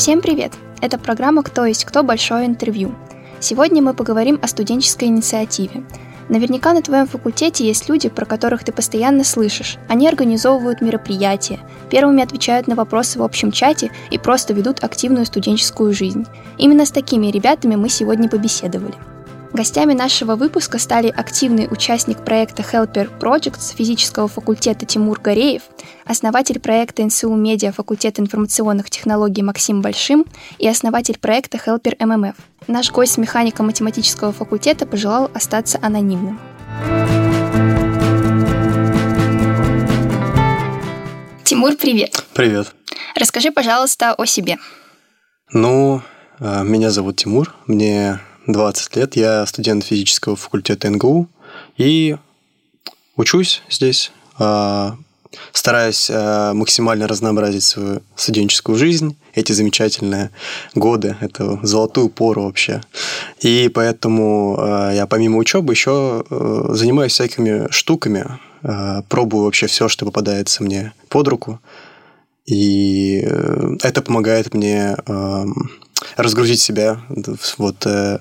Всем привет! Это программа «Кто есть кто. Большое интервью». Сегодня мы поговорим о студенческой инициативе. Наверняка на твоем факультете есть люди, про которых ты постоянно слышишь. Они организовывают мероприятия, первыми отвечают на вопросы в общем чате и просто ведут активную студенческую жизнь. Именно с такими ребятами мы сегодня побеседовали. Гостями нашего выпуска стали активный участник проекта Helper Projects физического факультета Тимур Гореев, основатель проекта НСУ Медиа факультета информационных технологий Максим Большим и основатель проекта Helper MMF. Наш гость с механико-математического факультета пожелал остаться анонимным. Тимур, привет. Привет. Расскажи, пожалуйста, о себе. Ну, э, меня зовут Тимур, мне 20 лет. Я студент физического факультета НГУ и учусь здесь. А, стараюсь а, максимально разнообразить свою студенческую жизнь, эти замечательные годы, эту золотую пору вообще. И поэтому а, я помимо учебы еще занимаюсь всякими штуками, пробую вообще все, что попадается мне под руку. И э, это помогает мне разгрузить себя вот э,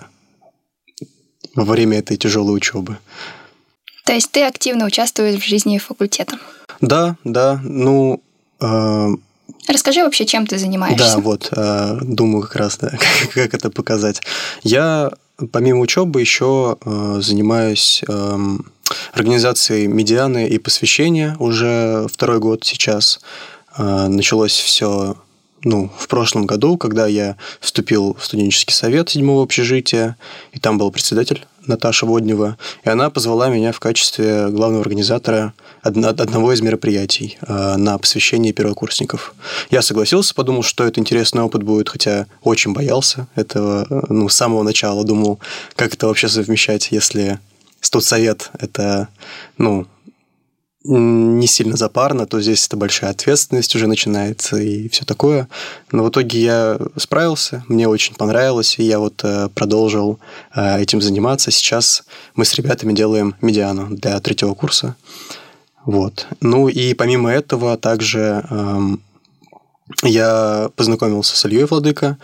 во время этой тяжелой учебы. То есть ты активно участвуешь в жизни факультета? Да, да. Ну, э, Расскажи вообще, чем ты занимаешься. Да, вот, э, думаю как раз, да, как, как это показать. Я помимо учебы еще э, занимаюсь э, организацией медианы и посвящения уже второй год сейчас. Э, началось все ну, в прошлом году, когда я вступил в студенческий совет седьмого общежития, и там был председатель Наташа Воднева, и она позвала меня в качестве главного организатора одного из мероприятий э, на посвящение первокурсников. Я согласился, подумал, что это интересный опыт будет, хотя очень боялся этого, ну, с самого начала думал, как это вообще совмещать, если студсовет – это, ну, не сильно запарно, то здесь это большая ответственность уже начинается и все такое. Но в итоге я справился, мне очень понравилось, и я вот э, продолжил э, этим заниматься. Сейчас мы с ребятами делаем медиану для третьего курса. Вот. Ну и помимо этого также эм, я познакомился с Ильей Владыко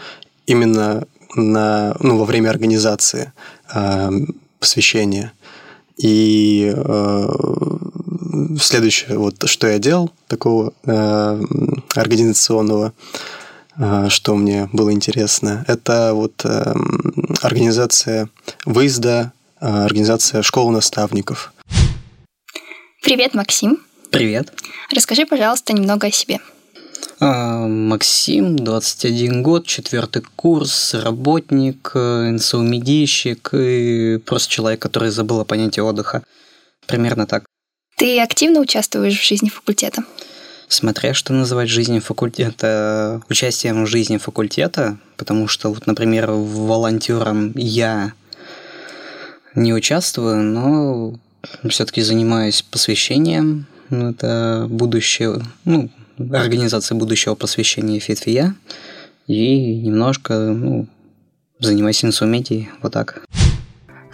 именно на, ну, во время организации э, посвящения. И э, следующее, вот что я делал такого э, организационного, э, что мне было интересно, это вот э, организация выезда, э, организация школы наставников. Привет, Максим. Привет. Расскажи, пожалуйста, немного о себе. А, Максим, 21 год, четвертый курс, работник, э, НСУ-медийщик и просто человек, который забыл о понятии отдыха. Примерно так. Ты активно участвуешь в жизни факультета? Смотря что называть жизнью факультета, участием в жизни факультета, потому что, вот, например, волонтером я не участвую, но все-таки занимаюсь посвящением. Ну, это будущее, ну, организация будущего посвящения Фитфия. И немножко, ну, занимаюсь инсумедией, вот так.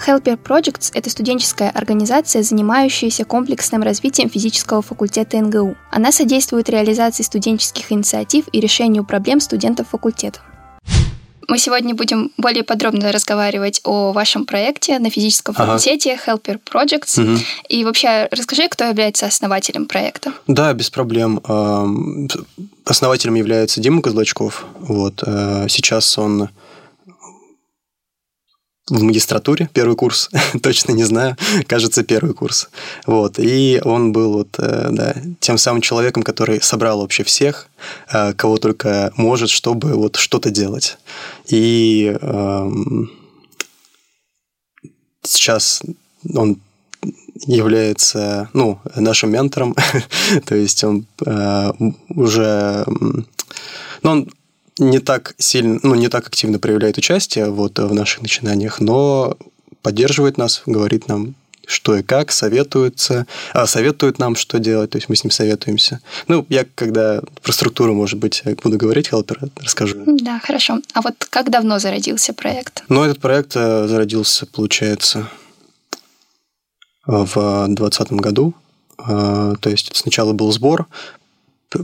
Helper Projects – это студенческая организация, занимающаяся комплексным развитием физического факультета НГУ. Она содействует реализации студенческих инициатив и решению проблем студентов факультета. Мы сегодня будем более подробно разговаривать о вашем проекте на физическом факультете ага. Helper Projects. Угу. И вообще расскажи, кто является основателем проекта. Да, без проблем. Основателем является Дима Козлачков. Вот. Э, сейчас он в магистратуре, первый курс, точно не знаю, кажется, первый курс. Вот, и он был вот, э, да, тем самым человеком, который собрал вообще всех, э, кого только может, чтобы вот что-то делать. И эм, сейчас он является, ну, нашим ментором, то есть он э, уже, ну, он не так сильно, ну, не так активно проявляет участие вот в наших начинаниях, но поддерживает нас, говорит нам, что и как, советуется, а, советует нам, что делать, то есть мы с ним советуемся. Ну, я когда про структуру, может быть, буду говорить, Хелпер, расскажу. Да, хорошо. А вот как давно зародился проект? Ну, этот проект э, зародился, получается, в 2020 году. Э, то есть сначала был сбор,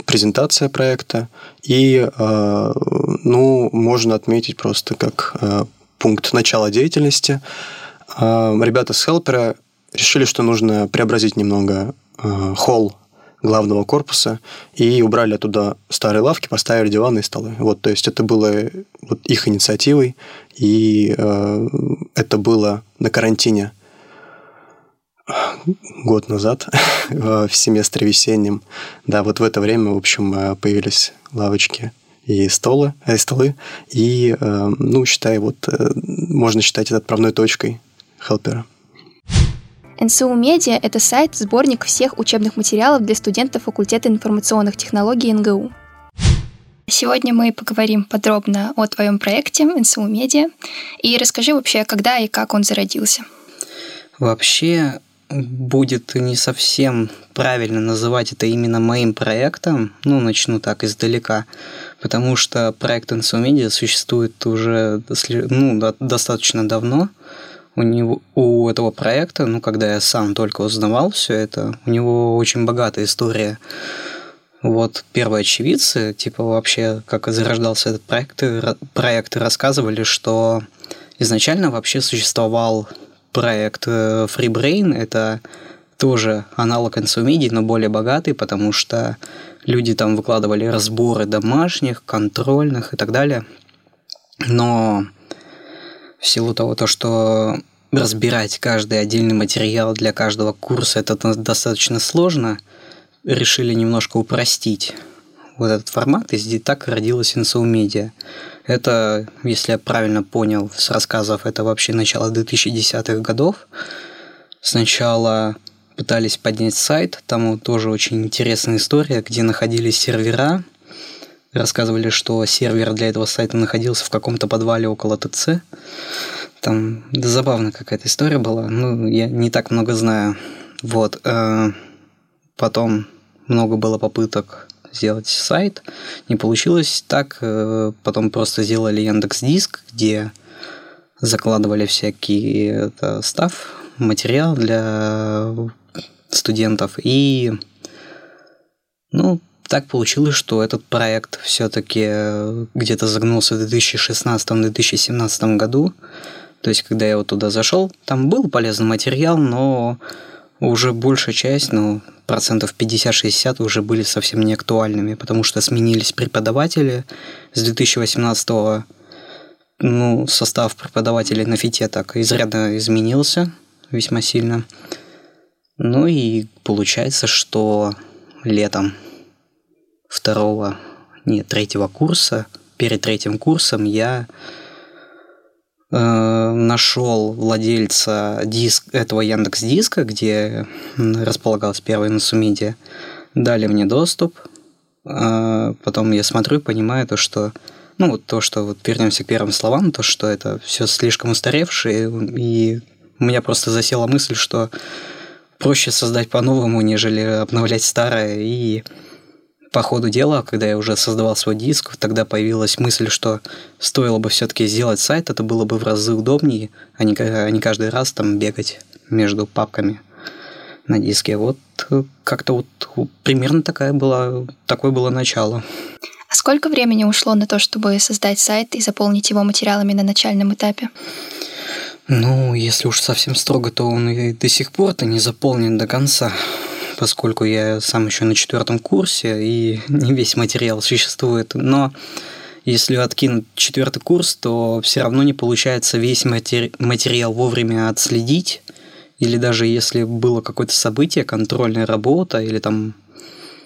презентация проекта, и, ну, можно отметить просто как пункт начала деятельности. Ребята с Хелпера решили, что нужно преобразить немного холл главного корпуса и убрали оттуда старые лавки, поставили диваны и столы. Вот, то есть это было вот их инициативой, и э, это было на карантине год назад, в семестре весеннем. Да, вот в это время, в общем, э, появились лавочки и столы, э, столы, и, э, ну, считай, вот, э, можно считать это отправной точкой Хелпера. НСУ Медиа – это сайт, сборник всех учебных материалов для студентов факультета информационных технологий НГУ. Сегодня мы поговорим подробно о твоем проекте НСУ Медиа и расскажи вообще, когда и как он зародился. Вообще будет не совсем правильно называть это именно моим проектом, ну, начну так издалека, потому что проект Медиа существует уже ну, достаточно давно, у него у этого проекта, ну, когда я сам только узнавал все это, у него очень богатая история. Вот первые очевидцы, типа вообще, как зарождался этот проект, проект рассказывали, что изначально вообще существовал проект э, FreeBrain, это тоже аналог Ensumidi, но более богатый, потому что люди там выкладывали разборы домашних, контрольных и так далее. Но в силу того, то, что разбирать каждый отдельный материал для каждого курса это достаточно сложно, решили немножко упростить вот этот формат, и так родилась Медиа. Это, если я правильно понял с рассказов, это вообще начало 2010-х годов. Сначала пытались поднять сайт, там тоже очень интересная история, где находились сервера, рассказывали, что сервер для этого сайта находился в каком-то подвале около ТЦ. Там да, забавная какая-то история была. Ну, я не так много знаю. Вот. Э, потом много было попыток сделать сайт. Не получилось так. Э, потом просто сделали Яндекс Диск, где закладывали всякие это, став, материал для студентов. И ну, так получилось, что этот проект все-таки где-то загнулся в 2016-2017 году. То есть, когда я вот туда зашел, там был полезный материал, но уже большая часть, ну, процентов 50-60 уже были совсем не актуальными, потому что сменились преподаватели. С 2018 го ну, состав преподавателей на ФИТе так изрядно изменился, весьма сильно. Ну и получается, что летом второго, нет, третьего курса, перед третьим курсом я нашел владельца диск, этого Яндекс Диска, где располагалась первая Насумидия, дали мне доступ. Э, потом я смотрю и понимаю то, что ну, вот то, что вот вернемся к первым словам, то, что это все слишком устаревшее, и у меня просто засела мысль, что проще создать по-новому, нежели обновлять старое, и по ходу дела, когда я уже создавал свой диск, тогда появилась мысль, что стоило бы все-таки сделать сайт, это было бы в разы удобнее, а не, а не каждый раз там бегать между папками на диске. Вот э, как-то вот примерно такая была, такое было начало. А сколько времени ушло на то, чтобы создать сайт и заполнить его материалами на начальном этапе? Ну, если уж совсем строго, то он и до сих пор-то не заполнен до конца поскольку я сам еще на четвертом курсе, и не весь материал существует. Но если откинуть четвертый курс, то все равно не получается весь матери- материал вовремя отследить. Или даже если было какое-то событие, контрольная работа или там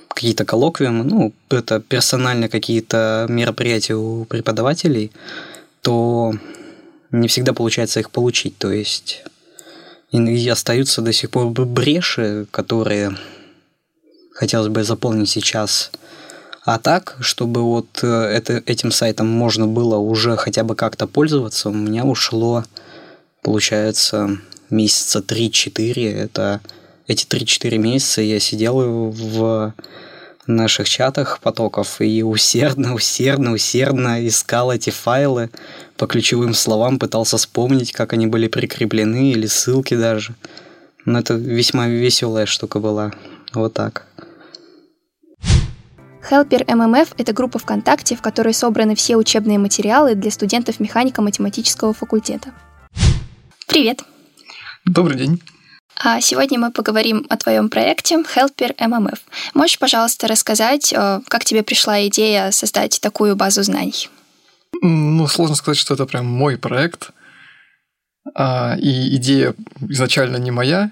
какие-то коллоквиумы, ну, это персонально какие-то мероприятия у преподавателей, то не всегда получается их получить. То есть и остаются до сих пор бреши, которые хотелось бы заполнить сейчас. А так, чтобы вот э, это, этим сайтом можно было уже хотя бы как-то пользоваться, у меня ушло, получается, месяца 3-4. Это эти 3-4 месяца я сидел в наших чатах потоков и усердно, усердно, усердно искал эти файлы по ключевым словам, пытался вспомнить, как они были прикреплены или ссылки даже. Но это весьма веселая штука была. Вот так. Helper MMF – это группа ВКонтакте, в которой собраны все учебные материалы для студентов механико-математического факультета. Привет! Добрый день! А сегодня мы поговорим о твоем проекте Helper MMF. Можешь, пожалуйста, рассказать, э, как тебе пришла идея создать такую базу знаний? Ну, сложно сказать, что это прям мой проект. А, и идея изначально не моя.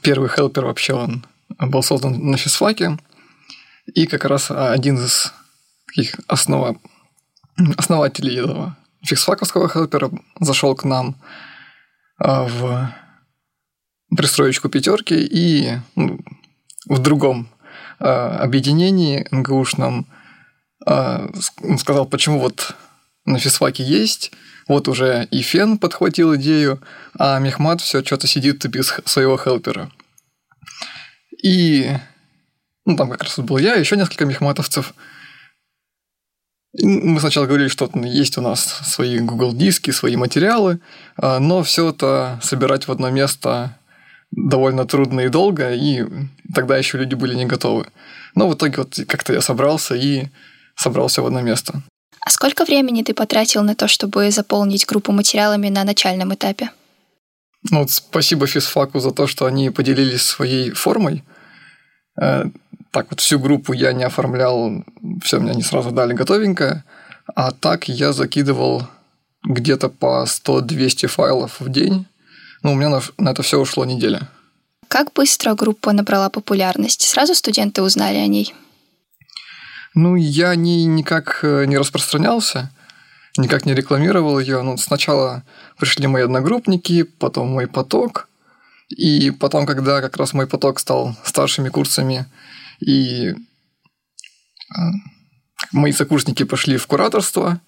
Первый Helper вообще он был создан на физфаке. И как раз один из таких основа, основателей этого физфаковского хелпера зашел к нам а, в пристроечку пятерки и ну, в другом а, объединении НГУшном а, сказал, почему вот на физфаке есть, вот уже и Фен подхватил идею, а Мехмат все что-то сидит без своего хелпера. И ну, там как раз был я, еще несколько мехматовцев. Мы сначала говорили, что есть у нас свои Google диски, свои материалы, а, но все это собирать в одно место довольно трудно и долго, и тогда еще люди были не готовы. Но в итоге вот как-то я собрался и собрался в одно место. А сколько времени ты потратил на то, чтобы заполнить группу материалами на начальном этапе? Ну, вот спасибо физфаку за то, что они поделились своей формой. Э, так вот всю группу я не оформлял, все мне они сразу дали готовенькое, а так я закидывал где-то по 100-200 файлов в день. Ну, у меня на, на это все ушло неделя. Как быстро группа набрала популярность? Сразу студенты узнали о ней? Ну, я не, никак э, не распространялся, никак не рекламировал ее. Ну, сначала пришли мои одногруппники, потом мой поток. И потом, когда как раз мой поток стал старшими курсами, и а, мои сокурсники пошли в кураторство,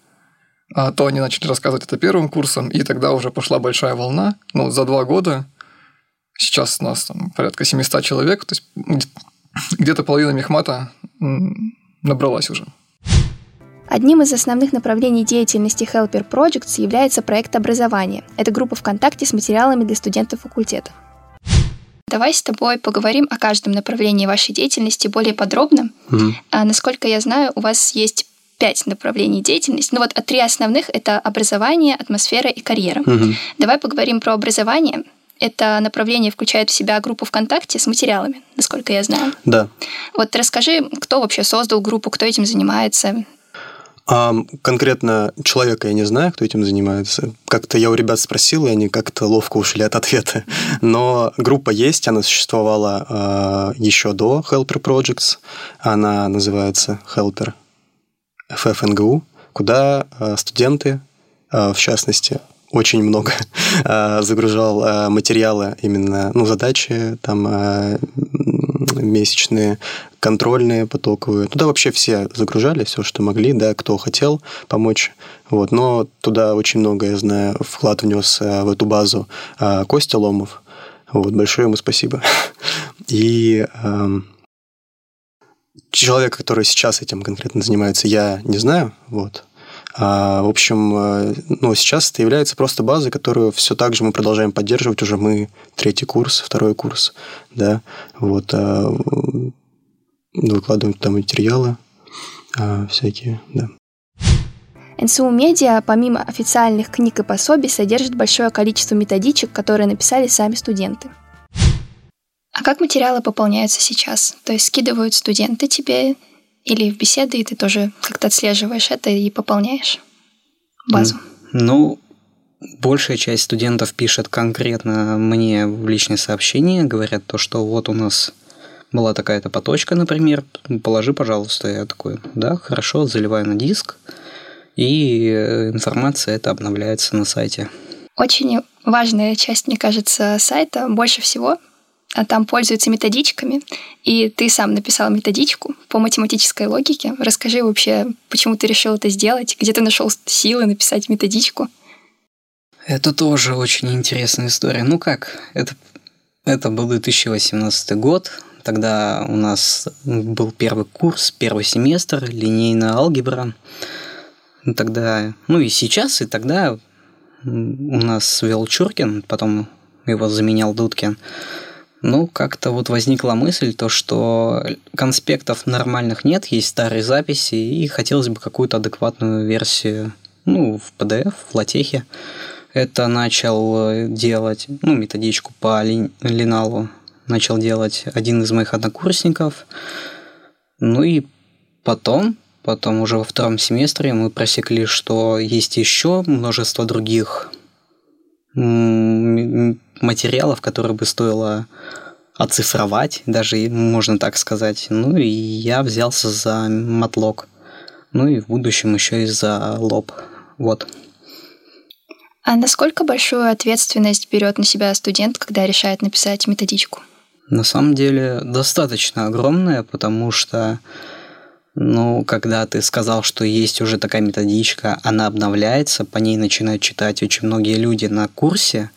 а то они начали рассказывать это первым курсом, и тогда уже пошла большая волна. Ну, за два года сейчас у нас там порядка 700 человек, то есть где-то половина мехмата набралась уже. Одним из основных направлений деятельности Helper Projects является проект образования. Это группа ВКонтакте с материалами для студентов факультета. Давай с тобой поговорим о каждом направлении вашей деятельности более подробно. Mm-hmm. А, насколько я знаю, у вас есть пять направлений деятельности. Ну вот а три основных — это образование, атмосфера и карьера. Mm-hmm. Давай поговорим про образование. Это направление включает в себя группу ВКонтакте с материалами, насколько я знаю. Да. Вот расскажи, кто вообще создал группу, кто этим занимается, а конкретно человека я не знаю, кто этим занимается. Как-то я у ребят спросил, и они как-то ловко ушли от ответа. Но группа есть, она существовала э, еще до Helper Projects. Она называется Helper FFNGU, куда э, студенты, э, в частности, очень много загружал материалы, именно ну, задачи, там месячные, контрольные, потоковые. Туда вообще все загружали все, что могли, да, кто хотел помочь. Вот. Но туда очень много, я знаю, вклад внес э, в эту базу э, Костя Ломов. Вот, большое ему спасибо. И э, человека, который сейчас этим конкретно занимается, я не знаю. Вот. А, в общем, э, ну, сейчас это является просто базой, которую все так же мы продолжаем поддерживать. Уже мы третий курс, второй курс, да, вот, а, выкладываем туда материалы а, всякие, да. НСУ Медиа, помимо официальных книг и пособий, содержит большое количество методичек, которые написали сами студенты. А как материалы пополняются сейчас? То есть скидывают студенты тебе или в беседы, и ты тоже как-то отслеживаешь это и пополняешь базу? Ну, большая часть студентов пишет конкретно мне в личные сообщения, говорят то, что вот у нас была такая-то поточка, например, положи, пожалуйста. Я такой, да, хорошо, заливаю на диск, и э, информация это обновляется на сайте. Очень важная часть, мне кажется, сайта больше всего там пользуются методичками, и ты сам написал методичку по математической логике. Расскажи вообще, почему ты решил это сделать, где ты нашел силы написать методичку. Это тоже очень интересная история. Ну как, это, это был 2018 год, тогда у нас был первый курс, первый семестр, линейная алгебра. Тогда, ну и сейчас, и тогда у нас вел Чуркин, потом его заменял Дудкин. Ну, как-то вот возникла мысль, то, что конспектов нормальных нет, есть старые записи, и хотелось бы какую-то адекватную версию, ну, в PDF, в латехе. Это начал делать, ну, методичку по линалу начал делать один из моих однокурсников. Ну и потом, потом уже во втором семестре мы просекли, что есть еще множество других материалов, которые бы стоило оцифровать, даже можно так сказать. Ну и я взялся за матлок. Ну и в будущем еще и за лоб. Вот. А насколько большую ответственность берет на себя студент, когда решает написать методичку? На самом деле достаточно огромная, потому что ну, когда ты сказал, что есть уже такая методичка, она обновляется, по ней начинают читать очень многие люди на курсе,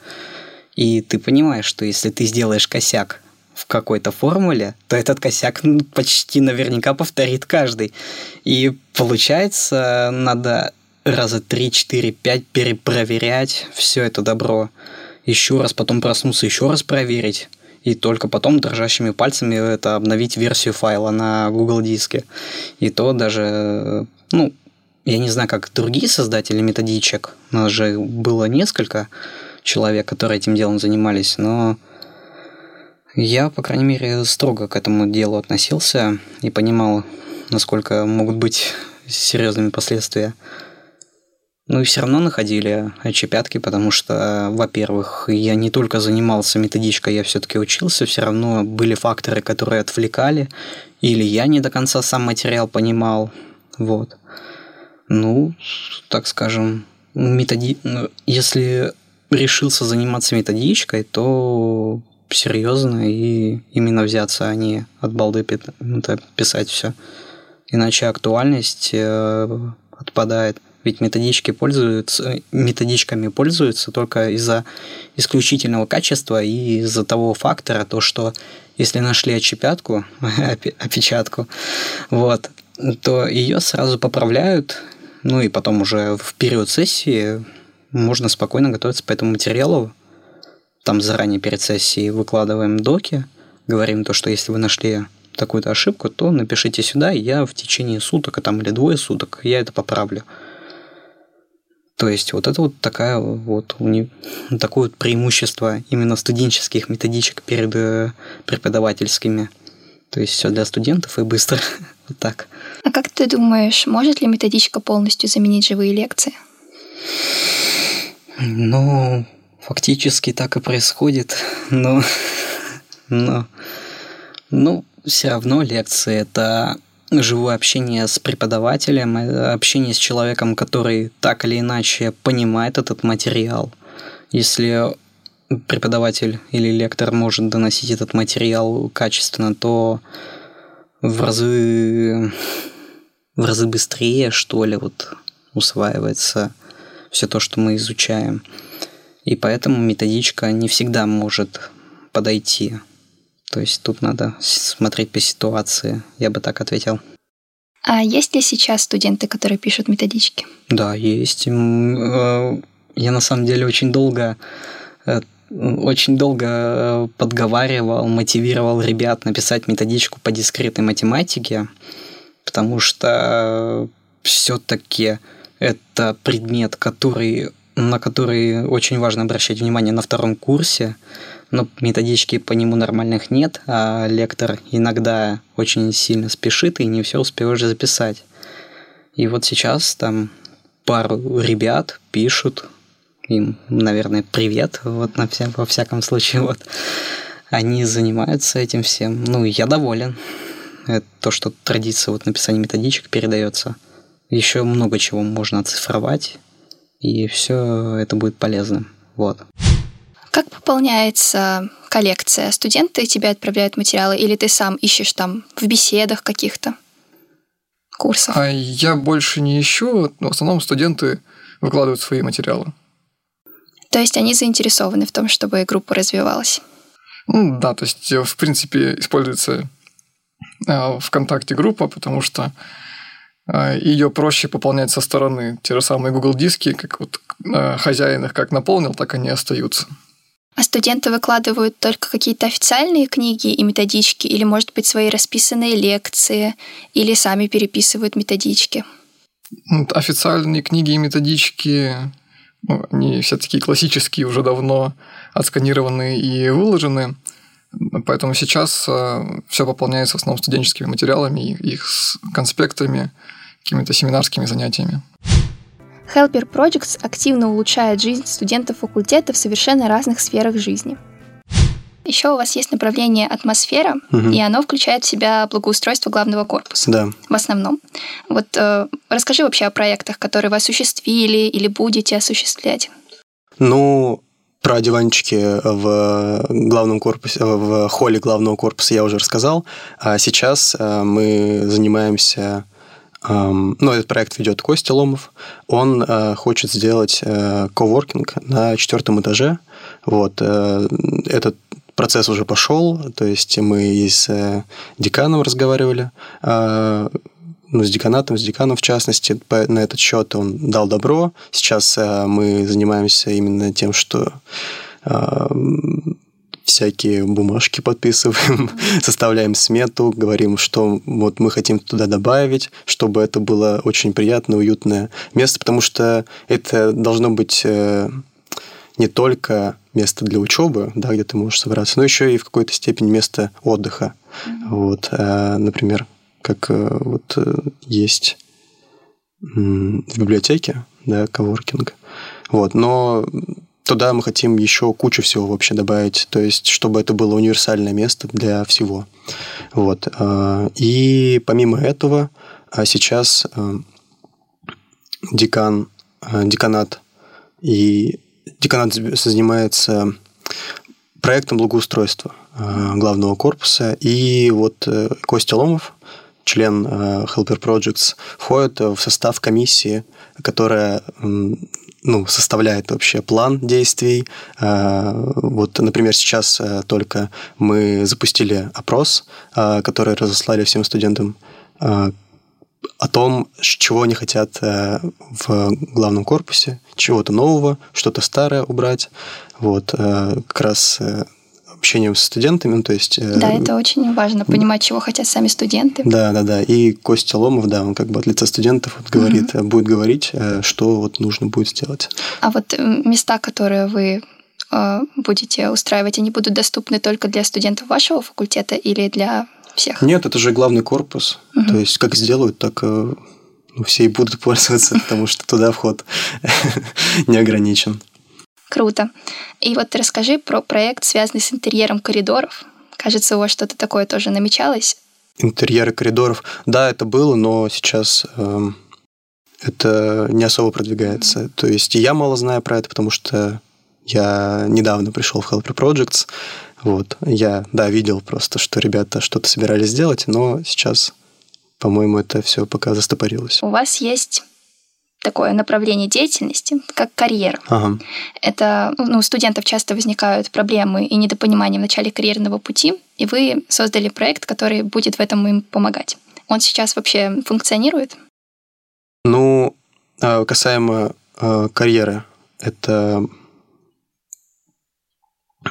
и ты понимаешь, что если ты сделаешь косяк в какой-то формуле, то этот косяк ну, почти наверняка повторит каждый. И получается, надо раза 3, 4, 5 перепроверять все это добро. Еще раз потом проснуться, еще раз проверить. И только потом дрожащими пальцами это обновить версию файла на Google диске. И то даже, ну, я не знаю, как другие создатели методичек, у нас же было несколько человек, которые этим делом занимались, но я, по крайней мере, строго к этому делу относился и понимал, насколько могут быть серьезными последствия. Ну и все равно находили отчепятки, потому что, во-первых, я не только занимался методичкой, я все-таки учился, все равно были факторы, которые отвлекали, или я не до конца сам материал понимал, вот. Ну, так скажем, методи... Ну, если решился заниматься методичкой, то серьезно и именно взяться, а не от балды писать все. Иначе актуальность э, отпадает. Ведь методички пользуются, методичками пользуются только из-за исключительного качества и из-за того фактора, то, что если нашли отчепятку, опечатку, вот, то ее сразу поправляют, ну и потом уже в период сессии можно спокойно готовиться по этому материалу. Там заранее перед сессией выкладываем доки, говорим то, что если вы нашли такую-то ошибку, то напишите сюда, и я в течение суток, а там или двое суток, я это поправлю. То есть вот это вот такая вот уни... такое вот преимущество именно студенческих методичек перед э, преподавательскими. То есть все для студентов и быстро. вот так. А как ты думаешь, может ли методичка полностью заменить живые лекции? Ну, фактически так и происходит, но, но, но все равно лекции это живое общение с преподавателем, э, общение с человеком, который так или иначе понимает этот материал. Если преподаватель или лектор может доносить этот материал качественно, то в разы, в разы быстрее, что ли, вот усваивается все то, что мы изучаем. И поэтому методичка не всегда может подойти то есть тут надо смотреть по ситуации, я бы так ответил. А есть ли сейчас студенты, которые пишут методички? Да, есть. Э, я на самом деле очень долго э, очень долго э, подговаривал, мотивировал ребят написать методичку по дискретной математике, потому что все-таки это предмет, который, на который очень важно обращать внимание на втором курсе но методички по нему нормальных нет, а лектор иногда очень сильно спешит и не все успеваешь записать. И вот сейчас там пару ребят пишут, им, наверное, привет, вот на вся, во всяком случае, вот. Они занимаются этим всем. Ну, я доволен. Это то, что традиция вот написания методичек передается. Еще много чего можно оцифровать, и все это будет полезным. Вот. Как пополняется коллекция? Студенты тебе отправляют материалы или ты сам ищешь там в беседах каких-то? Курсов? А я больше не ищу, но в основном студенты выкладывают свои материалы. То есть они заинтересованы в том, чтобы группа развивалась? Ну да, то есть в принципе используется э, ВКонтакте группа, потому что э, ее проще пополнять со стороны. Те же самые Google диски, как вот э, хозяин их как наполнил, так они и остаются. А студенты выкладывают только какие-то официальные книги и методички, или, может быть, свои расписанные лекции, или сами переписывают методички? Официальные книги и методички, ну, они все такие классические, уже давно отсканированы и выложены. Поэтому сейчас э, все пополняется в основном студенческими материалами, их конспектами, какими-то семинарскими занятиями. Helper Projects активно улучшает жизнь студентов факультета в совершенно разных сферах жизни. Еще у вас есть направление атмосфера, угу. и оно включает в себя благоустройство главного корпуса. Да. В основном. Вот э, расскажи вообще о проектах, которые вы осуществили или будете осуществлять. Ну, про диванчики в главном корпусе, в холле главного корпуса я уже рассказал. А сейчас э, мы занимаемся ну, этот проект ведет Костя Ломов. Он э, хочет сделать э, коворкинг на четвертом этаже. Вот. Э, этот процесс уже пошел, то есть мы и с э, деканом разговаривали, э, ну, с деканатом, с деканом в частности, по, на этот счет он дал добро. Сейчас э, мы занимаемся именно тем, что э, всякие бумажки подписываем, составляем смету, говорим, что вот мы хотим туда добавить, чтобы это было очень приятное, уютное место, потому что это должно быть э, не только место для учебы, да, где ты можешь собраться, но еще и в какой-то степени место отдыха. Mm-hmm. Вот, а, например, как э, вот э, есть в библиотеке, да, коворкинг. Вот, но туда мы хотим еще кучу всего вообще добавить, то есть чтобы это было универсальное место для всего. Вот. А, и помимо этого а сейчас э, декан, э, деканат и деканат занимается проектом благоустройства э, главного корпуса. И вот Костя Ломов, член Helper Projects, входит в состав комиссии, которая ну, составляет вообще план действий. А, вот, например, сейчас э, только мы запустили опрос, который разослали всем студентам о том, чего они хотят э, в главном корпусе, чего-то нового, что-то старое убрать. Вот, э, как раз общением с студентами, ну, то есть... Э, да, это очень важно, понимать, чего хотят сами студенты. Да, да, да. И Костя Ломов, да, он как бы от лица студентов вот говорит, угу. будет говорить, э, что вот нужно будет сделать. А вот места, которые вы будете устраивать, они будут доступны только для студентов вашего факультета или для всех? Нет, это же главный корпус. Угу. То есть как сделают, так ну, все и будут пользоваться, потому что туда вход не ограничен. Круто. И вот расскажи про проект, связанный с интерьером коридоров. Кажется, у вас что-то такое тоже намечалось. Интерьеры коридоров. Да, это было, но сейчас э, это не особо продвигается. Mm-hmm. То есть я мало знаю про это, потому что я недавно пришел в Helper Projects. Вот. Я, да, видел просто, что ребята что-то собирались сделать, но сейчас, по-моему, это все пока застопорилось. У вас есть такое направление деятельности, как карьера. Ага. Это ну, у студентов часто возникают проблемы и недопонимание в начале карьерного пути, и вы создали проект, который будет в этом им помогать. Он сейчас вообще функционирует? Ну, а, касаемо а, карьеры, это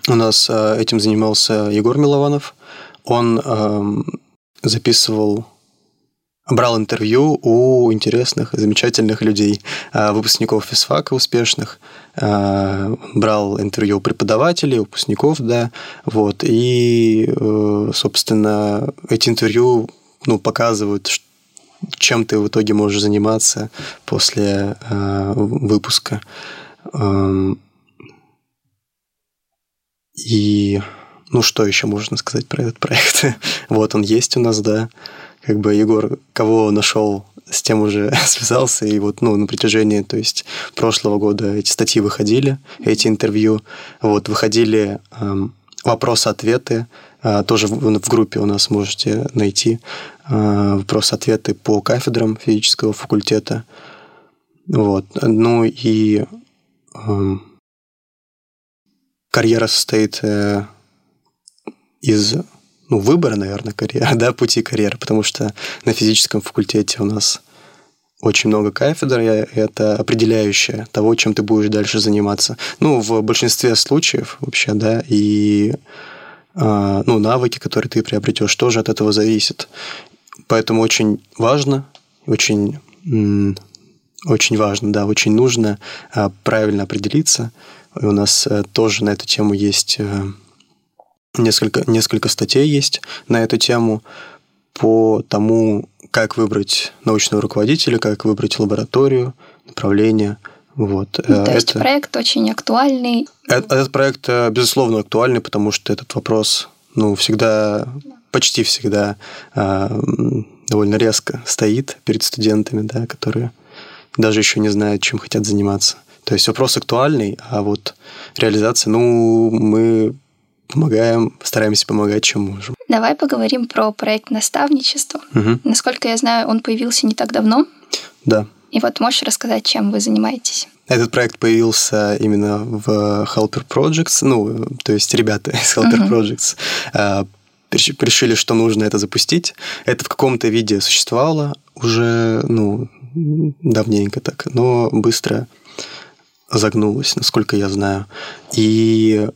у нас а, этим занимался Егор Милованов. Он записывал брал интервью у интересных, замечательных людей, а, выпускников физфака успешных, а, брал интервью у преподавателей, выпускников, да, вот, и, э, собственно, эти интервью, ну, показывают, чем ты в итоге можешь заниматься после выпуска. Эм, и, ну, что еще можно сказать про этот проект? вот он есть у нас, да как бы Егор кого нашел, с тем уже связался, и вот, ну, на протяжении, то есть, прошлого года эти статьи выходили, эти интервью, вот, выходили эм, вопросы-ответы, э, тоже в, в группе у нас можете найти э, вопросы-ответы по кафедрам физического факультета, вот, ну, и э, карьера состоит э, из ну, выбора, наверное, карьеры, да, пути карьеры, потому что на физическом факультете у нас очень много кафедр, и это определяющее того, чем ты будешь дальше заниматься. Ну, в большинстве случаев вообще, да, и а, ну, навыки, которые ты приобретешь, тоже от этого зависят. Поэтому очень важно, очень, очень важно, да, очень нужно а, правильно определиться. И у нас э, тоже на эту тему есть э, несколько, несколько статей есть на эту тему по тому, как выбрать научного руководителя, как выбрать лабораторию, направление. Вот. Ну, то это... есть проект очень актуальный. Этот, этот проект, э, безусловно, актуальный, потому что этот вопрос ну, всегда, почти всегда э, довольно резко стоит перед студентами, да, которые даже еще не знают, чем хотят заниматься. То есть вопрос актуальный, а вот реализация, ну, мы помогаем, стараемся помогать, чем можем. Давай поговорим про проект наставничества. Угу. Насколько я знаю, он появился не так давно. Да. И вот можешь рассказать, чем вы занимаетесь? Этот проект появился именно в Helper Projects, ну, то есть ребята из Helper uh-huh. Projects а, решили, что нужно это запустить. Это в каком-то виде существовало уже, ну, давненько так, но быстро загнулось, насколько я знаю. И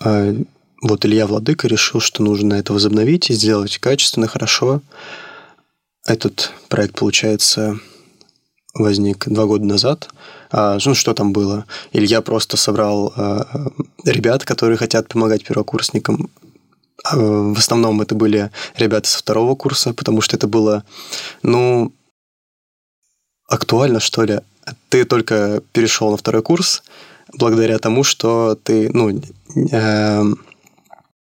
вот Илья Владыка решил, что нужно это возобновить и сделать качественно, хорошо. Этот проект, получается, возник два года назад. А, ну, что там было? Илья просто собрал а, ребят, которые хотят помогать первокурсникам. В основном это были ребята со второго курса, потому что это было, ну, актуально, что ли. Ты только перешел на второй курс, благодаря тому, что ты, ну, э,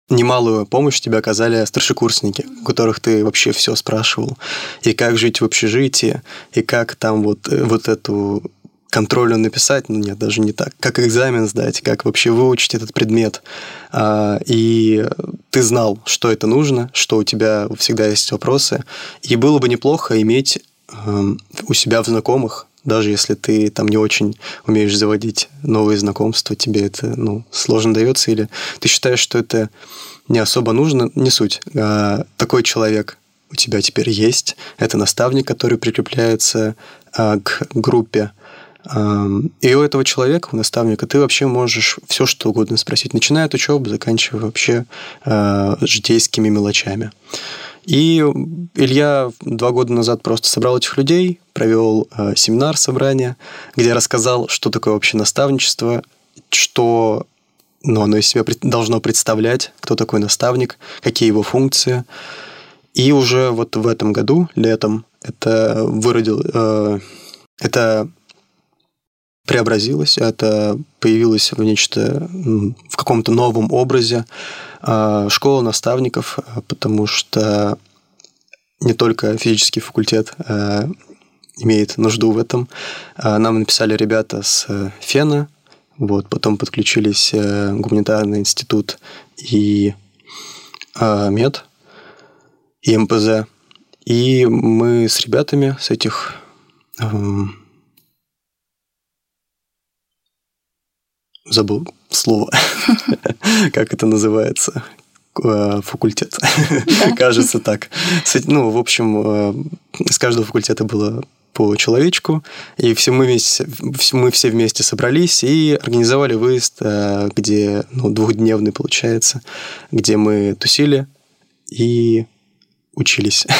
немалую помощь тебе оказали старшекурсники, у которых ты вообще все спрашивал. И как жить в общежитии, и как там вот, э, вот эту контролю написать, ну нет, даже не так, как экзамен сдать, как вообще выучить этот предмет. А, и ты знал, что это нужно, что у тебя всегда есть вопросы. И было бы неплохо иметь эм, у себя в знакомых даже если ты там не очень умеешь заводить новые знакомства, тебе это ну, сложно дается, или ты считаешь, что это не особо нужно, не суть. А, такой человек у тебя теперь есть. Это наставник, который прикрепляется а, к группе. И у этого человека, у наставника, ты вообще можешь все что угодно спросить, начиная от учебы, заканчивая вообще а, житейскими мелочами. И Илья два года назад просто собрал этих людей, провел э, семинар, собрание, где рассказал, что такое вообще наставничество, что ну, оно из себя должно представлять, кто такой наставник, какие его функции. И уже вот в этом году, летом, это выродил, э, это преобразилось, это появилось в нечто, в каком-то новом образе. А, школа наставников, а, потому что не только физический факультет а, имеет нужду в этом. Нам написали ребята с Фена, вот, потом подключились гуманитарный институт и МЕД, и МПЗ. И мы с ребятами с этих забыл слово, как это называется, э, факультет. Кажется так. Ну, в общем, э, с каждого факультета было по человечку, и все мы, вместе, мы все вместе собрались и организовали выезд, э, где ну, двухдневный получается, где мы тусили и учились.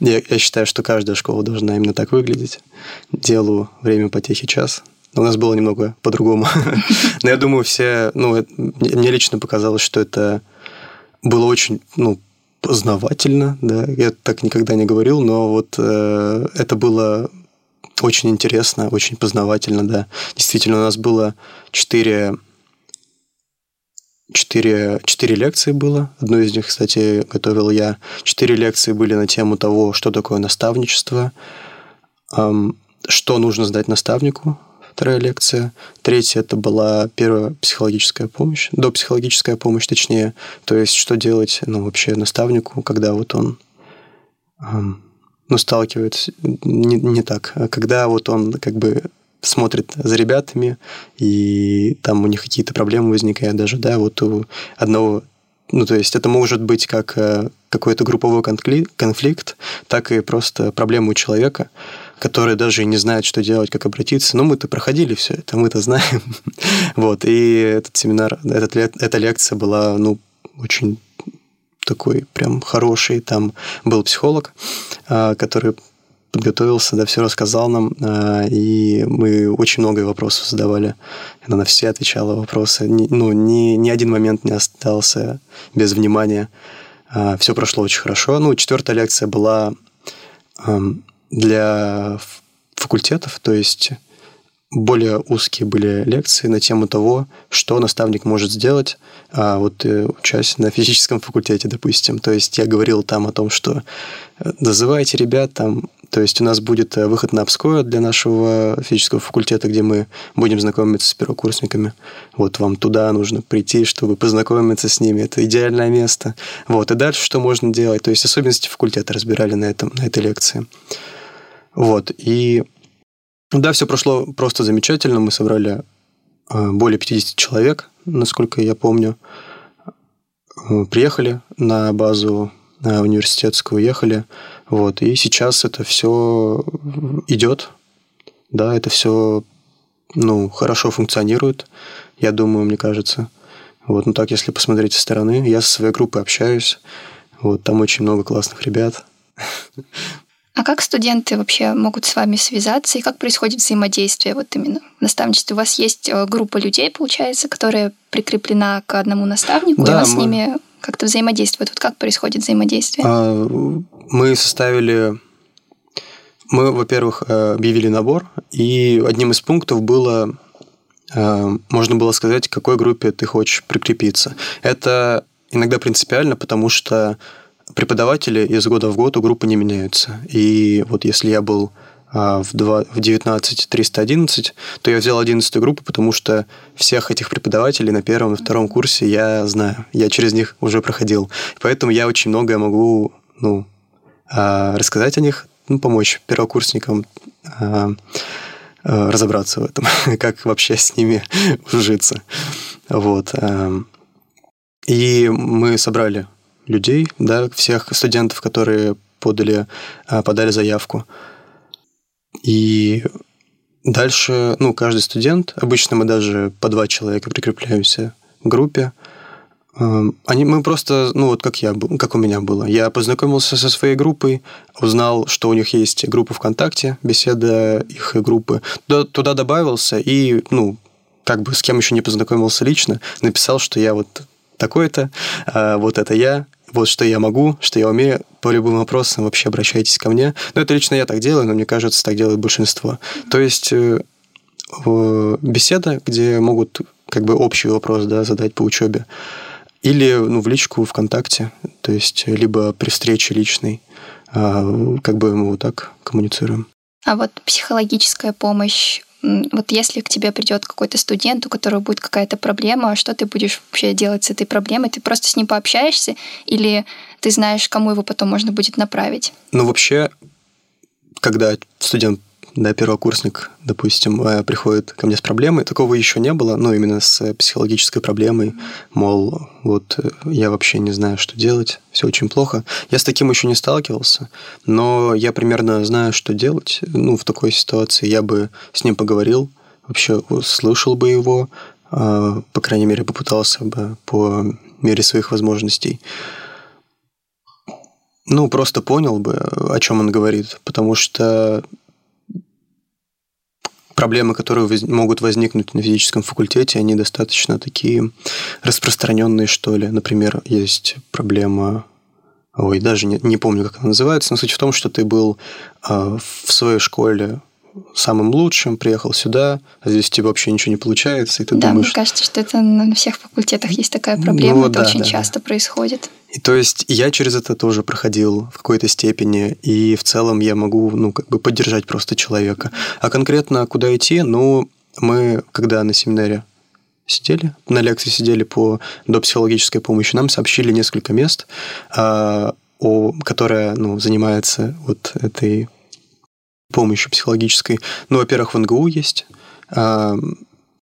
Я, я считаю, что каждая школа должна именно так выглядеть. Делу время потехи час. У нас было немного по-другому. Но я думаю, все... Ну, мне лично показалось, что это было очень, ну, познавательно, да. Я так никогда не говорил, но вот э, это было очень интересно, очень познавательно, да. Действительно, у нас было четыре четыре, четыре лекции было. Одну из них, кстати, готовил я. Четыре лекции были на тему того, что такое наставничество, эм, что нужно сдать наставнику, вторая лекция. Третья это была первая психологическая помощь, до психологическая помощь, точнее. То есть, что делать, ну, вообще наставнику, когда вот он эм, ну, сталкивается не, не так, а когда вот он как бы смотрит за ребятами, и там у них какие-то проблемы возникают даже, да, вот у одного ну, то есть это может быть как э, какой-то групповой конфликт, так и просто проблема у человека, которые даже не знают, что делать, как обратиться. Но мы-то проходили все это, мы-то знаем. вот, и этот семинар, этот, эта лекция была, ну, очень такой прям хороший. Там был психолог, а, который подготовился, да, все рассказал нам, а, и мы очень много вопросов задавали. Она на все отвечала вопросы. Ну, ни, ни один момент не остался без внимания. А, все прошло очень хорошо. Ну, четвертая лекция была для факультетов, то есть более узкие были лекции на тему того, что наставник может сделать, а вот э, учась на физическом факультете, допустим. То есть я говорил там о том, что называйте э, ребят там, то есть у нас будет э, выход на Обское для нашего физического факультета, где мы будем знакомиться с первокурсниками. Вот вам туда нужно прийти, чтобы познакомиться с ними. Это идеальное место. Вот. И дальше что можно делать? То есть особенности факультета разбирали на, этом, на этой лекции. Вот. И да, все прошло просто замечательно. Мы собрали э, более 50 человек, насколько я помню. Э, приехали на базу университетскую, уехали. Вот. И сейчас это все идет. Да, это все ну, хорошо функционирует, я думаю, мне кажется. Вот, ну так, если посмотреть со стороны, я со своей группой общаюсь. Вот, там очень много классных ребят. А как студенты вообще могут с вами связаться и как происходит взаимодействие вот именно в наставничестве? У вас есть э, группа людей, получается, которая прикреплена к одному наставнику, да, и у вас мы... с ними как-то взаимодействует. Вот как происходит взаимодействие? А, мы составили... Мы, во-первых, э, объявили набор, и одним из пунктов было э, можно было сказать, к какой группе ты хочешь прикрепиться. Это иногда принципиально, потому что преподаватели из года в год у группы не меняются. И вот если я был а, в, 2, в 19 311, то я взял 11 группу, потому что всех этих преподавателей на первом и втором курсе я знаю. Я через них уже проходил. Поэтому я очень многое могу ну, а, рассказать о них, ну, помочь первокурсникам а, разобраться в этом, как вообще с ними ужиться. Вот. И мы собрали людей, да, всех студентов, которые подали, а, подали заявку. И дальше, ну, каждый студент, обычно мы даже по два человека прикрепляемся в группе, они, мы просто, ну вот как я, как у меня было. Я познакомился со своей группой, узнал, что у них есть группа ВКонтакте, беседа их группы. Туда, туда добавился и, ну, как бы с кем еще не познакомился лично, написал, что я вот такой-то, а вот это я, вот что я могу, что я умею, по любым вопросам вообще обращайтесь ко мне. Ну, это лично я так делаю, но мне кажется, так делает большинство. То есть э, беседа, где могут как бы общий вопрос да, задать по учебе. Или ну, в личку ВКонтакте, то есть либо при встрече личной, а, как бы мы вот так коммуницируем. А вот психологическая помощь вот если к тебе придет какой-то студент, у которого будет какая-то проблема, что ты будешь вообще делать с этой проблемой? Ты просто с ним пообщаешься или ты знаешь, кому его потом можно будет направить? Ну, вообще, когда студент да, первокурсник, допустим, э, приходит ко мне с проблемой, такого еще не было, ну, именно с психологической проблемой, мол, вот э, я вообще не знаю, что делать, все очень плохо. Я с таким еще не сталкивался, но я примерно знаю, что делать. Ну, в такой ситуации я бы с ним поговорил, вообще слышал бы его, по крайней мере, попытался бы по мере своих возможностей ну, просто понял бы, о чем он говорит, потому что проблемы, которые воз... могут возникнуть на физическом факультете, они достаточно такие распространенные, что ли. Например, есть проблема Ой, даже не, не помню, как она называется, но суть в том, что ты был э, в своей школе самым лучшим, приехал сюда, а здесь у тебя вообще ничего не получается, и ты да, думаешь... мне кажется, что это на всех факультетах есть такая проблема, ну, это да, очень да, часто да. происходит. И то есть я через это тоже проходил в какой-то степени, и в целом я могу, ну, как бы поддержать просто человека. А конкретно куда идти, ну, мы, когда на семинаре сидели, на лекции сидели по допсихологической помощи, нам сообщили несколько мест, а, о, которая ну, занимается вот этой помощью психологической. Ну, во-первых, в НГУ есть, а,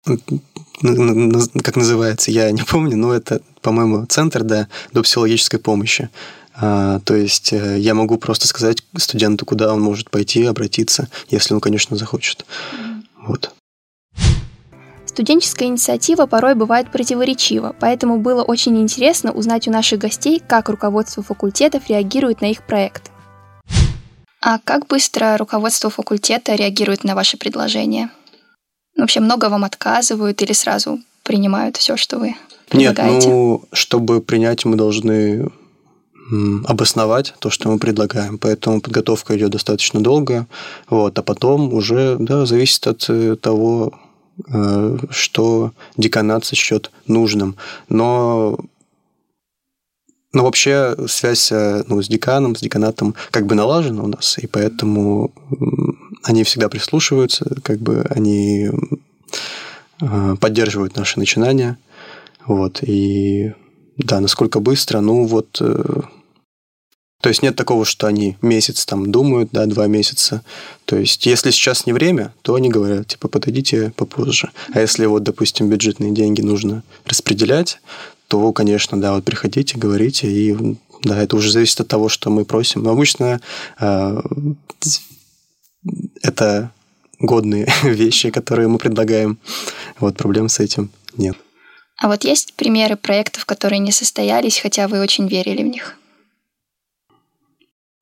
как называется, я не помню, но это, по-моему, центр да, до психологической помощи. А, то есть э, я могу просто сказать студенту, куда он может пойти, обратиться, если он, конечно, захочет. Вот. Студенческая инициатива порой бывает противоречива, поэтому было очень интересно узнать у наших гостей, как руководство факультетов реагирует на их проект. А как быстро руководство факультета реагирует на ваши предложения? Вообще много вам отказывают или сразу принимают все, что вы предлагаете? Нет, ну, чтобы принять, мы должны обосновать то, что мы предлагаем. Поэтому подготовка идет достаточно долго. Вот, а потом уже да, зависит от э, того, э, что деканат сочтет нужным. Но но вообще связь э, ну, с деканом, с деканатом как бы налажена у нас, и поэтому они всегда прислушиваются, как бы они поддерживают наши начинания. Вот, и да, насколько быстро, ну вот то есть нет такого, что они месяц там думают, да, два месяца. То есть если сейчас не время, то они говорят, типа, подойдите попозже. А если вот, допустим, бюджетные деньги нужно распределять, то, конечно, да, вот приходите, говорите, и да, это уже зависит от того, что мы просим. Но обычно э, это годные вещи, которые мы предлагаем. Вот проблем с этим нет. А вот есть примеры проектов, которые не состоялись, хотя вы очень верили в них?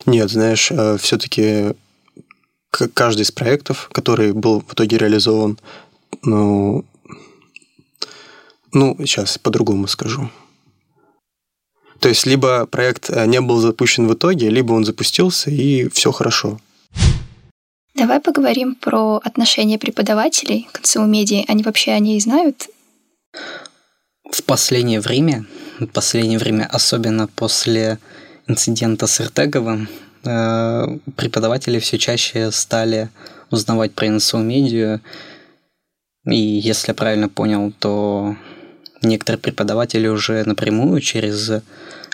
Нет, знаешь, э, все-таки каждый из проектов, который был в итоге реализован, ну, ну, сейчас по-другому скажу. То есть, либо проект э, не был запущен в итоге, либо он запустился, и все хорошо. Давай поговорим про отношения преподавателей к НЦУ Медиа. Они вообще о ней знают? В последнее время, в последнее время, особенно после инцидента с Иртеговым э, преподаватели все чаще стали узнавать про НСУ медиа. И если я правильно понял, то некоторые преподаватели уже напрямую через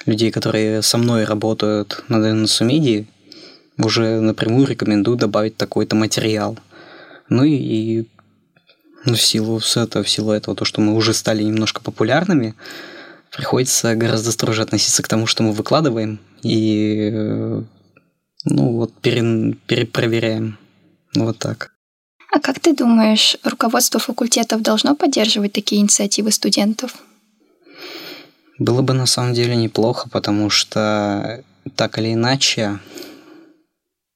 людей, которые со мной работают над НСУ медиа, уже напрямую рекомендуют добавить такой-то материал. Ну и, и ну, в силу этого, в силу этого, то, что мы уже стали немножко популярными, приходится гораздо строже относиться к тому, что мы выкладываем, и ну вот пере, перепроверяем. Вот так. А как ты думаешь, руководство факультетов должно поддерживать такие инициативы студентов? Было бы на самом деле неплохо, потому что так или иначе,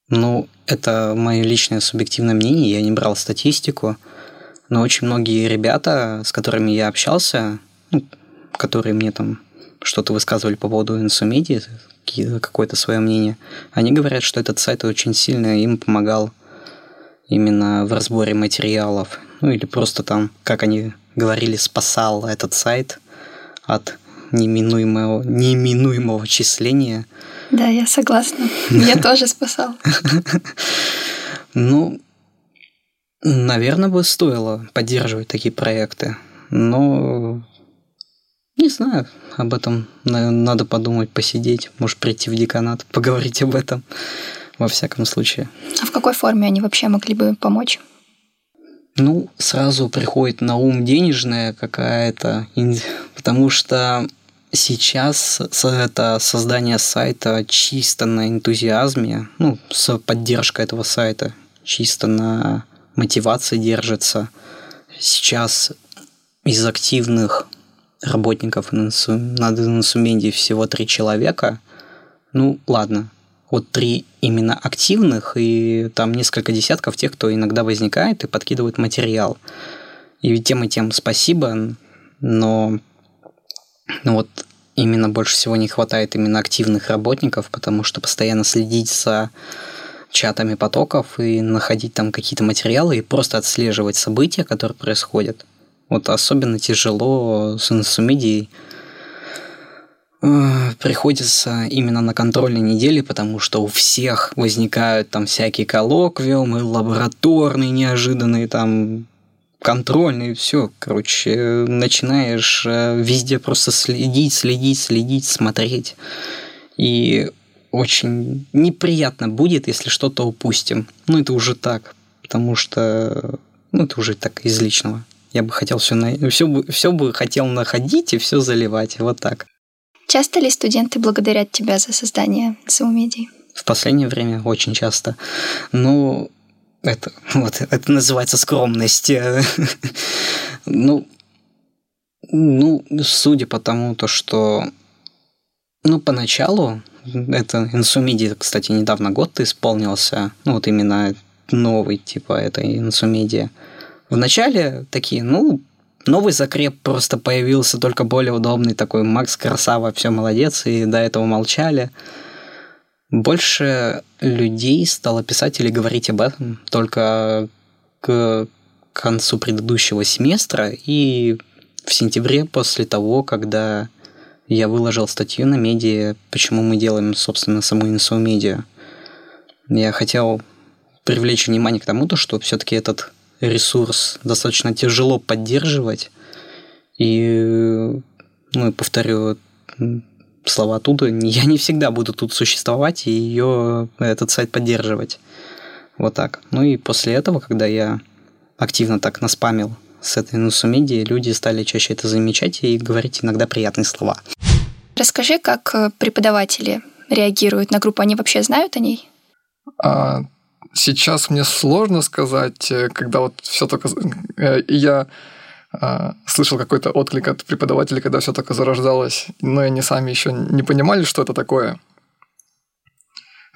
ну, это мое личное субъективное мнение, я не брал статистику, но очень многие ребята, с которыми я общался, ну, которые мне там что-то высказывали по поводу инсумедии, какое-то свое мнение, они говорят, что этот сайт очень сильно им помогал именно в разборе материалов. Ну или просто там, как они говорили, спасал этот сайт от неминуемого, неминуемого числения. Да, я согласна. Меня тоже спасал. Ну, наверное, бы стоило поддерживать такие проекты. Но не знаю, об этом надо подумать, посидеть, может прийти в деканат, поговорить об этом, во всяком случае. А в какой форме они вообще могли бы помочь? Ну, сразу приходит на ум денежная какая-то, потому что сейчас это создание сайта чисто на энтузиазме, ну, с поддержкой этого сайта, чисто на мотивации держится. Сейчас из активных работников над инсумедией всего три человека. Ну, ладно, вот три именно активных, и там несколько десятков тех, кто иногда возникает и подкидывает материал. И тем и тем спасибо, но ну вот именно больше всего не хватает именно активных работников, потому что постоянно следить за чатами потоков и находить там какие-то материалы и просто отслеживать события, которые происходят. Вот особенно тяжело с инсумидией приходится именно на контрольной неделе, потому что у всех возникают там всякие коллоквиумы, лабораторные неожиданные, там контрольные, все, короче, начинаешь э, везде просто следить, следить, следить, смотреть. И очень неприятно будет, если что-то упустим. Ну, это уже так, потому что, ну, это уже так из личного. Я бы хотел все, на... все, бы, все бы хотел находить и все заливать. Вот так. Часто ли студенты благодарят тебя за создание СУ-медий? В последнее время очень часто. Ну, это, вот, это называется скромность. ну, ну, судя по тому, то, что ну, поначалу, это Инсумиди, кстати, недавно год исполнился, ну, вот именно новый, типа, это Инсумидия. Вначале такие, ну, новый закреп просто появился, только более удобный, такой Макс Красава, все молодец, и до этого молчали. Больше людей стало писать или говорить об этом только к концу предыдущего семестра и в сентябре после того, когда я выложил статью на медиа, почему мы делаем, собственно, саму инсу медиа. Я хотел привлечь внимание к тому, что все-таки этот ресурс достаточно тяжело поддерживать. И, ну, повторю слова оттуда, я не всегда буду тут существовать и ее, этот сайт поддерживать. Вот так. Ну и после этого, когда я активно так наспамил с этой нусумедией, люди стали чаще это замечать и говорить иногда приятные слова. Расскажи, как э, преподаватели реагируют на группу, они вообще знают о ней? А, сейчас мне сложно сказать, э, когда вот все только... Э, я а, слышал какой-то отклик от преподавателей, когда все только зарождалось, но они сами еще не понимали, что это такое.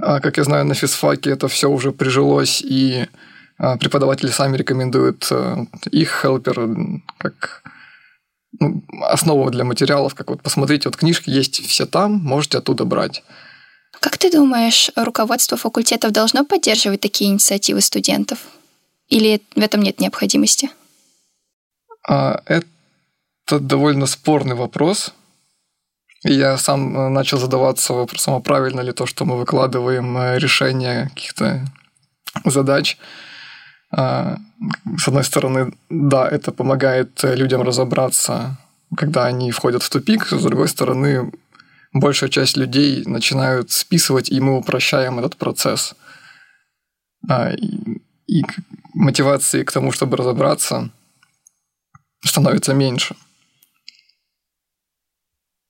А, как я знаю, на физфаке это все уже прижилось, и а, преподаватели сами рекомендуют э, их helper как ну, основу для материалов, как вот посмотрите, вот книжки есть все там, можете оттуда брать. Как ты думаешь, руководство факультетов должно поддерживать такие инициативы студентов? Или в этом нет необходимости? А, это довольно спорный вопрос. Я сам э, начал задаваться вопросом, а правильно ли то, что мы выкладываем э, решение каких-то задач. А, с одной стороны, да, это помогает людям разобраться, когда они входят в тупик. С другой стороны, большая часть людей начинают списывать, и мы упрощаем этот процесс. А, и мотивации к тому, чтобы разобраться, становится меньше.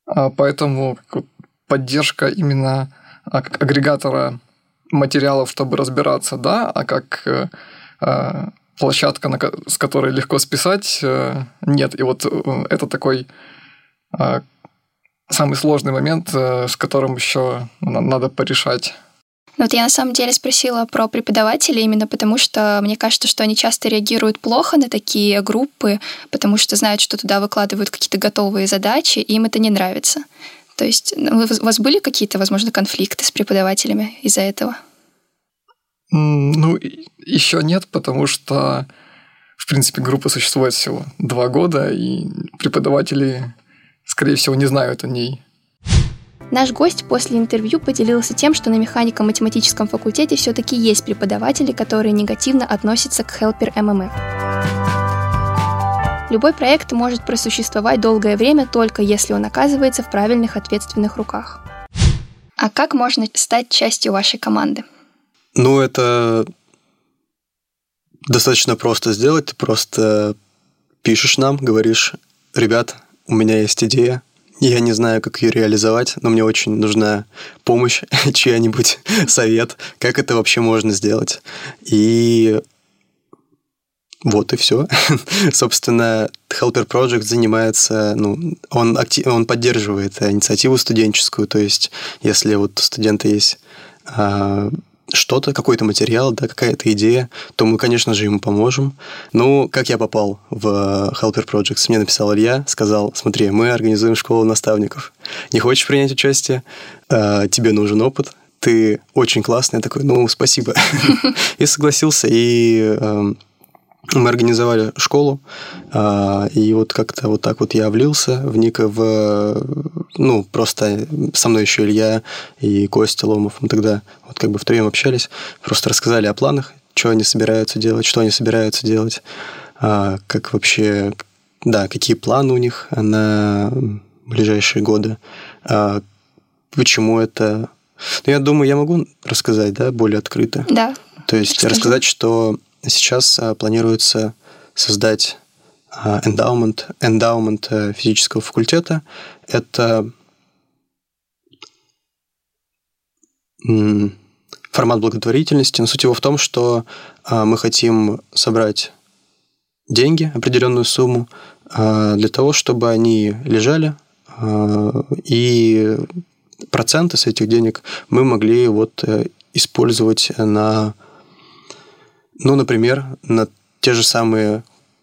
А поэтому поддержка именно агрегатора материалов, чтобы разбираться, да, а как а, площадка, с которой легко списать, э, нет. И вот э, это такой а, самый сложный момент, с которым еще надо порешать. Ну, вот я на самом деле спросила про преподавателей именно потому, что мне кажется, что они часто реагируют плохо на такие группы, потому что знают, что туда выкладывают какие-то готовые задачи, и им это не нравится. То есть ну, у вас были какие-то, возможно, конфликты с преподавателями из-за этого? Ну, еще нет, потому что, в принципе, группа существует всего два года, и преподаватели, скорее всего, не знают о ней. Наш гость после интервью поделился тем, что на механико-математическом факультете все-таки есть преподаватели, которые негативно относятся к Helper MMF. Любой проект может просуществовать долгое время только если он оказывается в правильных ответственных руках. А как можно стать частью вашей команды? Ну, это достаточно просто сделать. Ты просто пишешь нам, говоришь, ребят, у меня есть идея, я не знаю, как ее реализовать, но мне очень нужна помощь, чья-нибудь совет, как это вообще можно сделать. И вот и все. Собственно, Helper Project занимается, ну, он, актив, он поддерживает инициативу студенческую, то есть если вот у студента есть а, что-то, какой-то материал, да, какая-то идея, то мы, конечно же, ему поможем. Ну, как я попал в Helper Projects? Мне написал Илья, сказал, смотри, мы организуем школу наставников. Не хочешь принять участие? А, тебе нужен опыт, ты очень классный. Я такой, ну, спасибо. И согласился, и эм, мы организовали школу, а, и вот как-то вот так вот я влился в Ника, в, ну, просто со мной еще Илья и Костя Ломов, мы тогда вот как бы втроем общались, просто рассказали о планах, что они собираются делать, что они собираются делать, а, как вообще, да, какие планы у них на ближайшие годы, а, почему это... Ну, я думаю, я могу рассказать, да, более открыто. Да. То есть Расскажи. рассказать, что Сейчас а, планируется создать эндаумент, эндаумент физического факультета. Это формат благотворительности. Но суть его в том, что а, мы хотим собрать деньги, определенную сумму, а, для того, чтобы они лежали, и проценты с этих денег мы могли вот э, использовать на, ну, например, на те же самые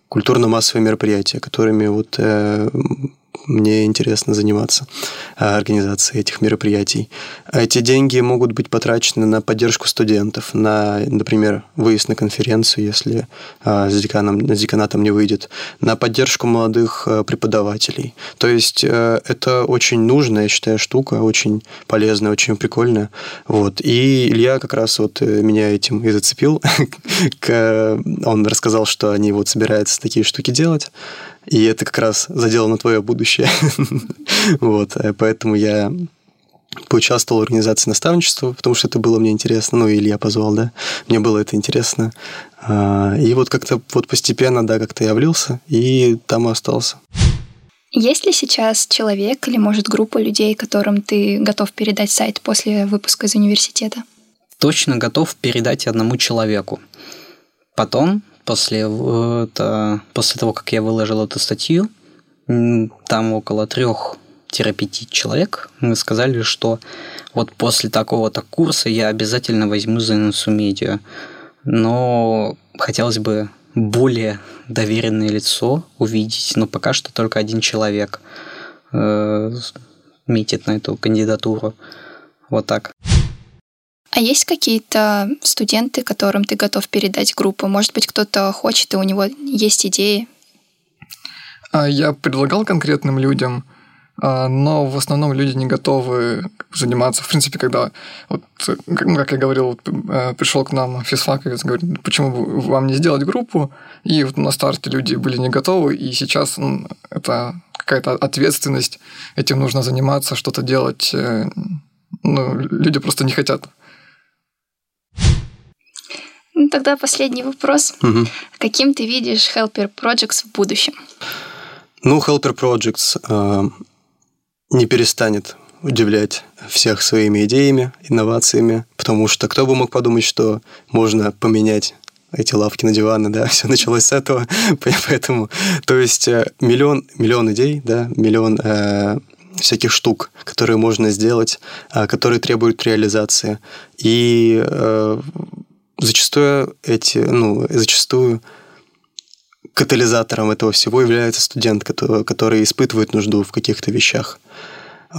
культурно-массовые мероприятия, которыми вот э, мне интересно заниматься а, организацией этих мероприятий. Эти деньги могут быть потрачены на поддержку студентов, на, например, выезд на конференцию, если а, с, деканом, с деканатом не выйдет, на поддержку молодых а, преподавателей. То есть э, это очень нужная, я считаю, штука, очень полезная, очень прикольная. Вот. И Илья как раз вот э, меня этим и зацепил. Он рассказал, что они вот собираются такие штуки делать. И это как раз задело на твое будущее. вот, э, поэтому я поучаствовал в организации наставничества, потому что это было мне интересно. Ну, Илья позвал, да. Мне было это интересно. А, и вот как-то вот постепенно, да, как-то я влился, и там и остался. Есть ли сейчас человек или, может, группа людей, которым ты готов передать сайт после выпуска из университета? Точно готов передать одному человеку. Потом после, это, после того, как я выложил эту статью, там около трех-пяти человек, мы сказали, что вот после такого-то курса я обязательно возьму за медиа. Но хотелось бы более доверенное лицо увидеть, но пока что только один человек э, метит на эту кандидатуру. Вот так. А есть какие-то студенты, которым ты готов передать группу? Может быть, кто-то хочет, и у него есть идеи? А, я предлагал конкретным людям, а, но в основном люди не готовы заниматься. В принципе, когда, вот, ну, как я говорил, э, пришел к нам физфак и говорит, почему бы вам не сделать группу? И вот на старте люди были не готовы, и сейчас ну, это какая-то ответственность, этим нужно заниматься, что-то делать. Э, ну, люди просто не хотят. Ну, тогда последний вопрос. Угу. Каким ты видишь Helper Projects в будущем? Ну, Helper Projects э, не перестанет удивлять всех своими идеями, инновациями, потому что кто бы мог подумать, что можно поменять эти лавки на диваны, да, все началось с этого, поэтому, то есть э, миллион, миллион идей, да, миллион э, всяких штук, которые можно сделать, э, которые требуют реализации. И э, зачастую эти, ну, зачастую катализатором этого всего является студент, который, который испытывает нужду в каких-то вещах.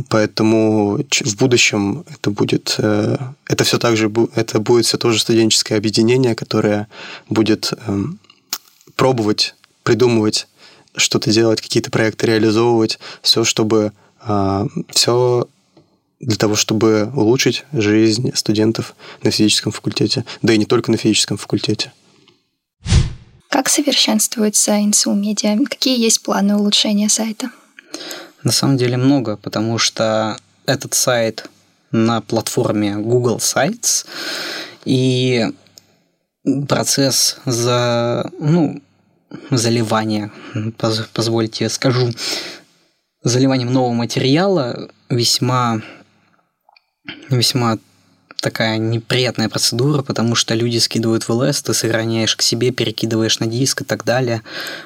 Поэтому в будущем это будет, э, это все так же, это будет все тоже студенческое объединение, которое будет эм, пробовать, придумывать, что-то делать, какие-то проекты реализовывать, все, чтобы а, все для того, чтобы улучшить жизнь студентов на физическом факультете, да и не только на физическом факультете. Как совершенствуется НСУ Медиа? Какие есть планы улучшения сайта? На самом деле много, потому что этот сайт на платформе Google Sites, и процесс за, ну, заливания, позвольте скажу, заливанием нового материала весьма весьма такая неприятная процедура, потому что люди скидывают в ЛС, ты сохраняешь к себе, перекидываешь на диск и так далее.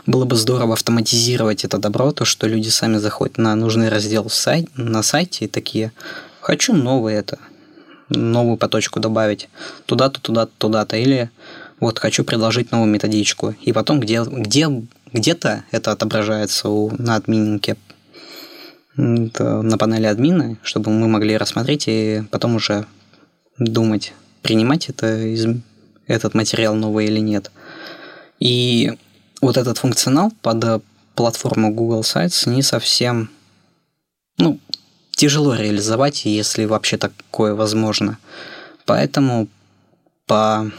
Было бы здорово автоматизировать это добро, то, что люди сами заходят на нужный раздел сайт, на сайте и такие «хочу новое это», новую поточку добавить, туда-то, туда-то, туда-то, или вот хочу предложить новую методичку. И потом где, где, где-то это отображается у, на админке на панели админа, чтобы мы могли рассмотреть и потом уже думать, принимать это этот материал новый или нет. И вот этот функционал под платформу Google Sites не совсем, ну, тяжело реализовать, если вообще такое возможно. Поэтому по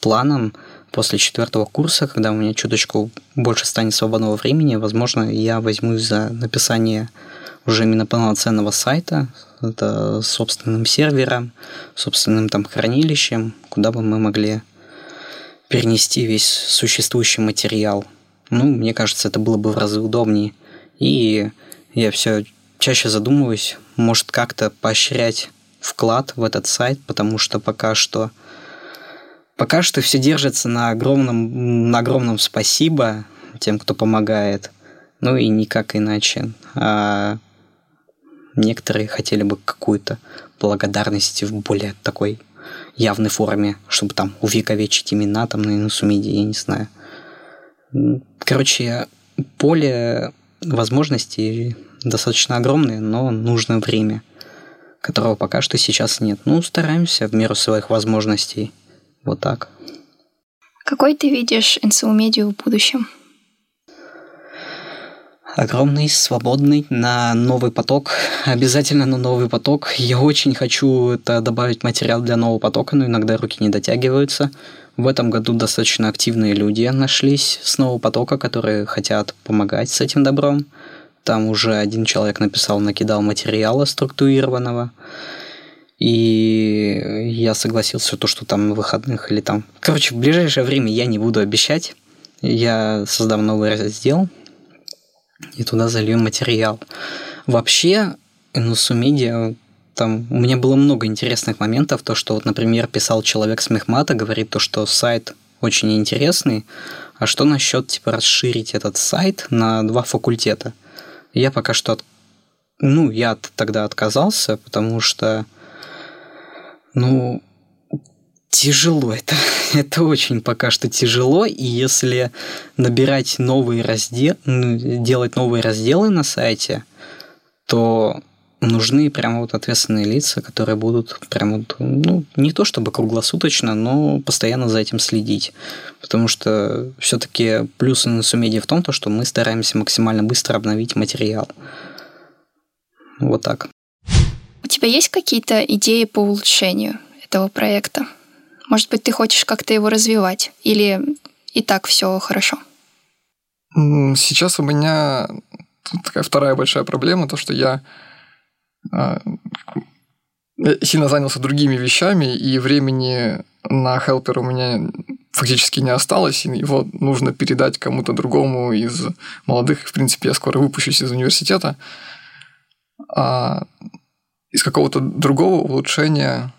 планам после четвертого курса, когда у меня чуточку больше станет свободного времени, возможно, я возьмусь за написание уже именно полноценного сайта, это собственным сервером, собственным там хранилищем, куда бы мы могли перенести весь существующий материал. Ну, мне кажется, это было бы в разы удобнее. И я все чаще задумываюсь, может как-то поощрять вклад в этот сайт, потому что пока что пока что все держится на огромном, на огромном спасибо тем, кто помогает. Ну и никак иначе. А некоторые хотели бы какую-то благодарность в более такой явной форме, чтобы там увековечить имена там на Инусумиде, я не знаю. Короче, поле возможностей достаточно огромное, но нужно время, которого пока что сейчас нет. Ну, стараемся в меру своих возможностей. Вот так. Какой ты видишь НСУ Медиа в будущем? огромный, свободный на новый поток. Обязательно на новый поток. Я очень хочу это добавить материал для нового потока, но иногда руки не дотягиваются. В этом году достаточно активные люди нашлись с нового потока, которые хотят помогать с этим добром. Там уже один человек написал, накидал материала структурированного. И я согласился, то, что там выходных или там... Короче, в ближайшее время я не буду обещать. Я создам новый раздел, и туда зальем материал. Вообще, NSU Media там у меня было много интересных моментов, то, что вот, например, писал человек с Мехмата, говорит то, что сайт очень интересный, а что насчет типа расширить этот сайт на два факультета? Я пока что, от... ну, я тогда отказался, потому что, ну, Тяжело это. Это очень пока что тяжело, и если набирать новые разделы, делать новые разделы на сайте, то нужны прямо вот ответственные лица, которые будут прямо вот, ну, не то чтобы круглосуточно, но постоянно за этим следить. Потому что все-таки плюс на Сумедиа в том, то, что мы стараемся максимально быстро обновить материал. Вот так. Тебя есть какие-то идеи по улучшению этого проекта? Может быть, ты хочешь как-то его развивать? Или и так все хорошо? Сейчас у меня такая вторая большая проблема, то, что я а, сильно занялся другими вещами, и времени на хелпер у меня фактически не осталось, и его нужно передать кому-то другому из молодых. В принципе, я скоро выпущусь из университета. А из какого-то другого улучшения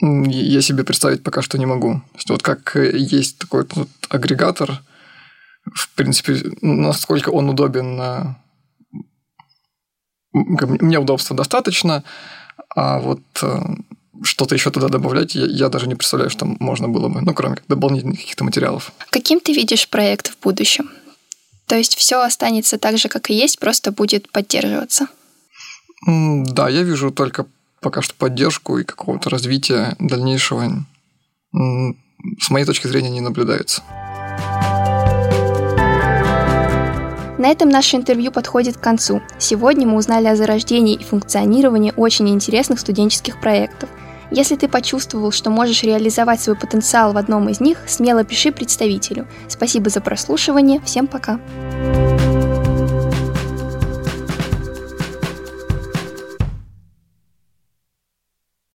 я себе представить пока что не могу. То есть, вот как есть такой вот агрегатор, в принципе, насколько он удобен, мне удобства достаточно, а вот э, что-то еще туда добавлять, я, я даже не представляю, что можно было бы, ну, кроме дополнительных каких-то материалов. Каким ты видишь проект в будущем? То есть все останется так же, как и есть, просто будет поддерживаться? Да, я вижу только пока что поддержку и какого-то развития дальнейшего с моей точки зрения не наблюдается. На этом наше интервью подходит к концу. Сегодня мы узнали о зарождении и функционировании очень интересных студенческих проектов. Если ты почувствовал, что можешь реализовать свой потенциал в одном из них, смело пиши представителю. Спасибо за прослушивание. Всем пока.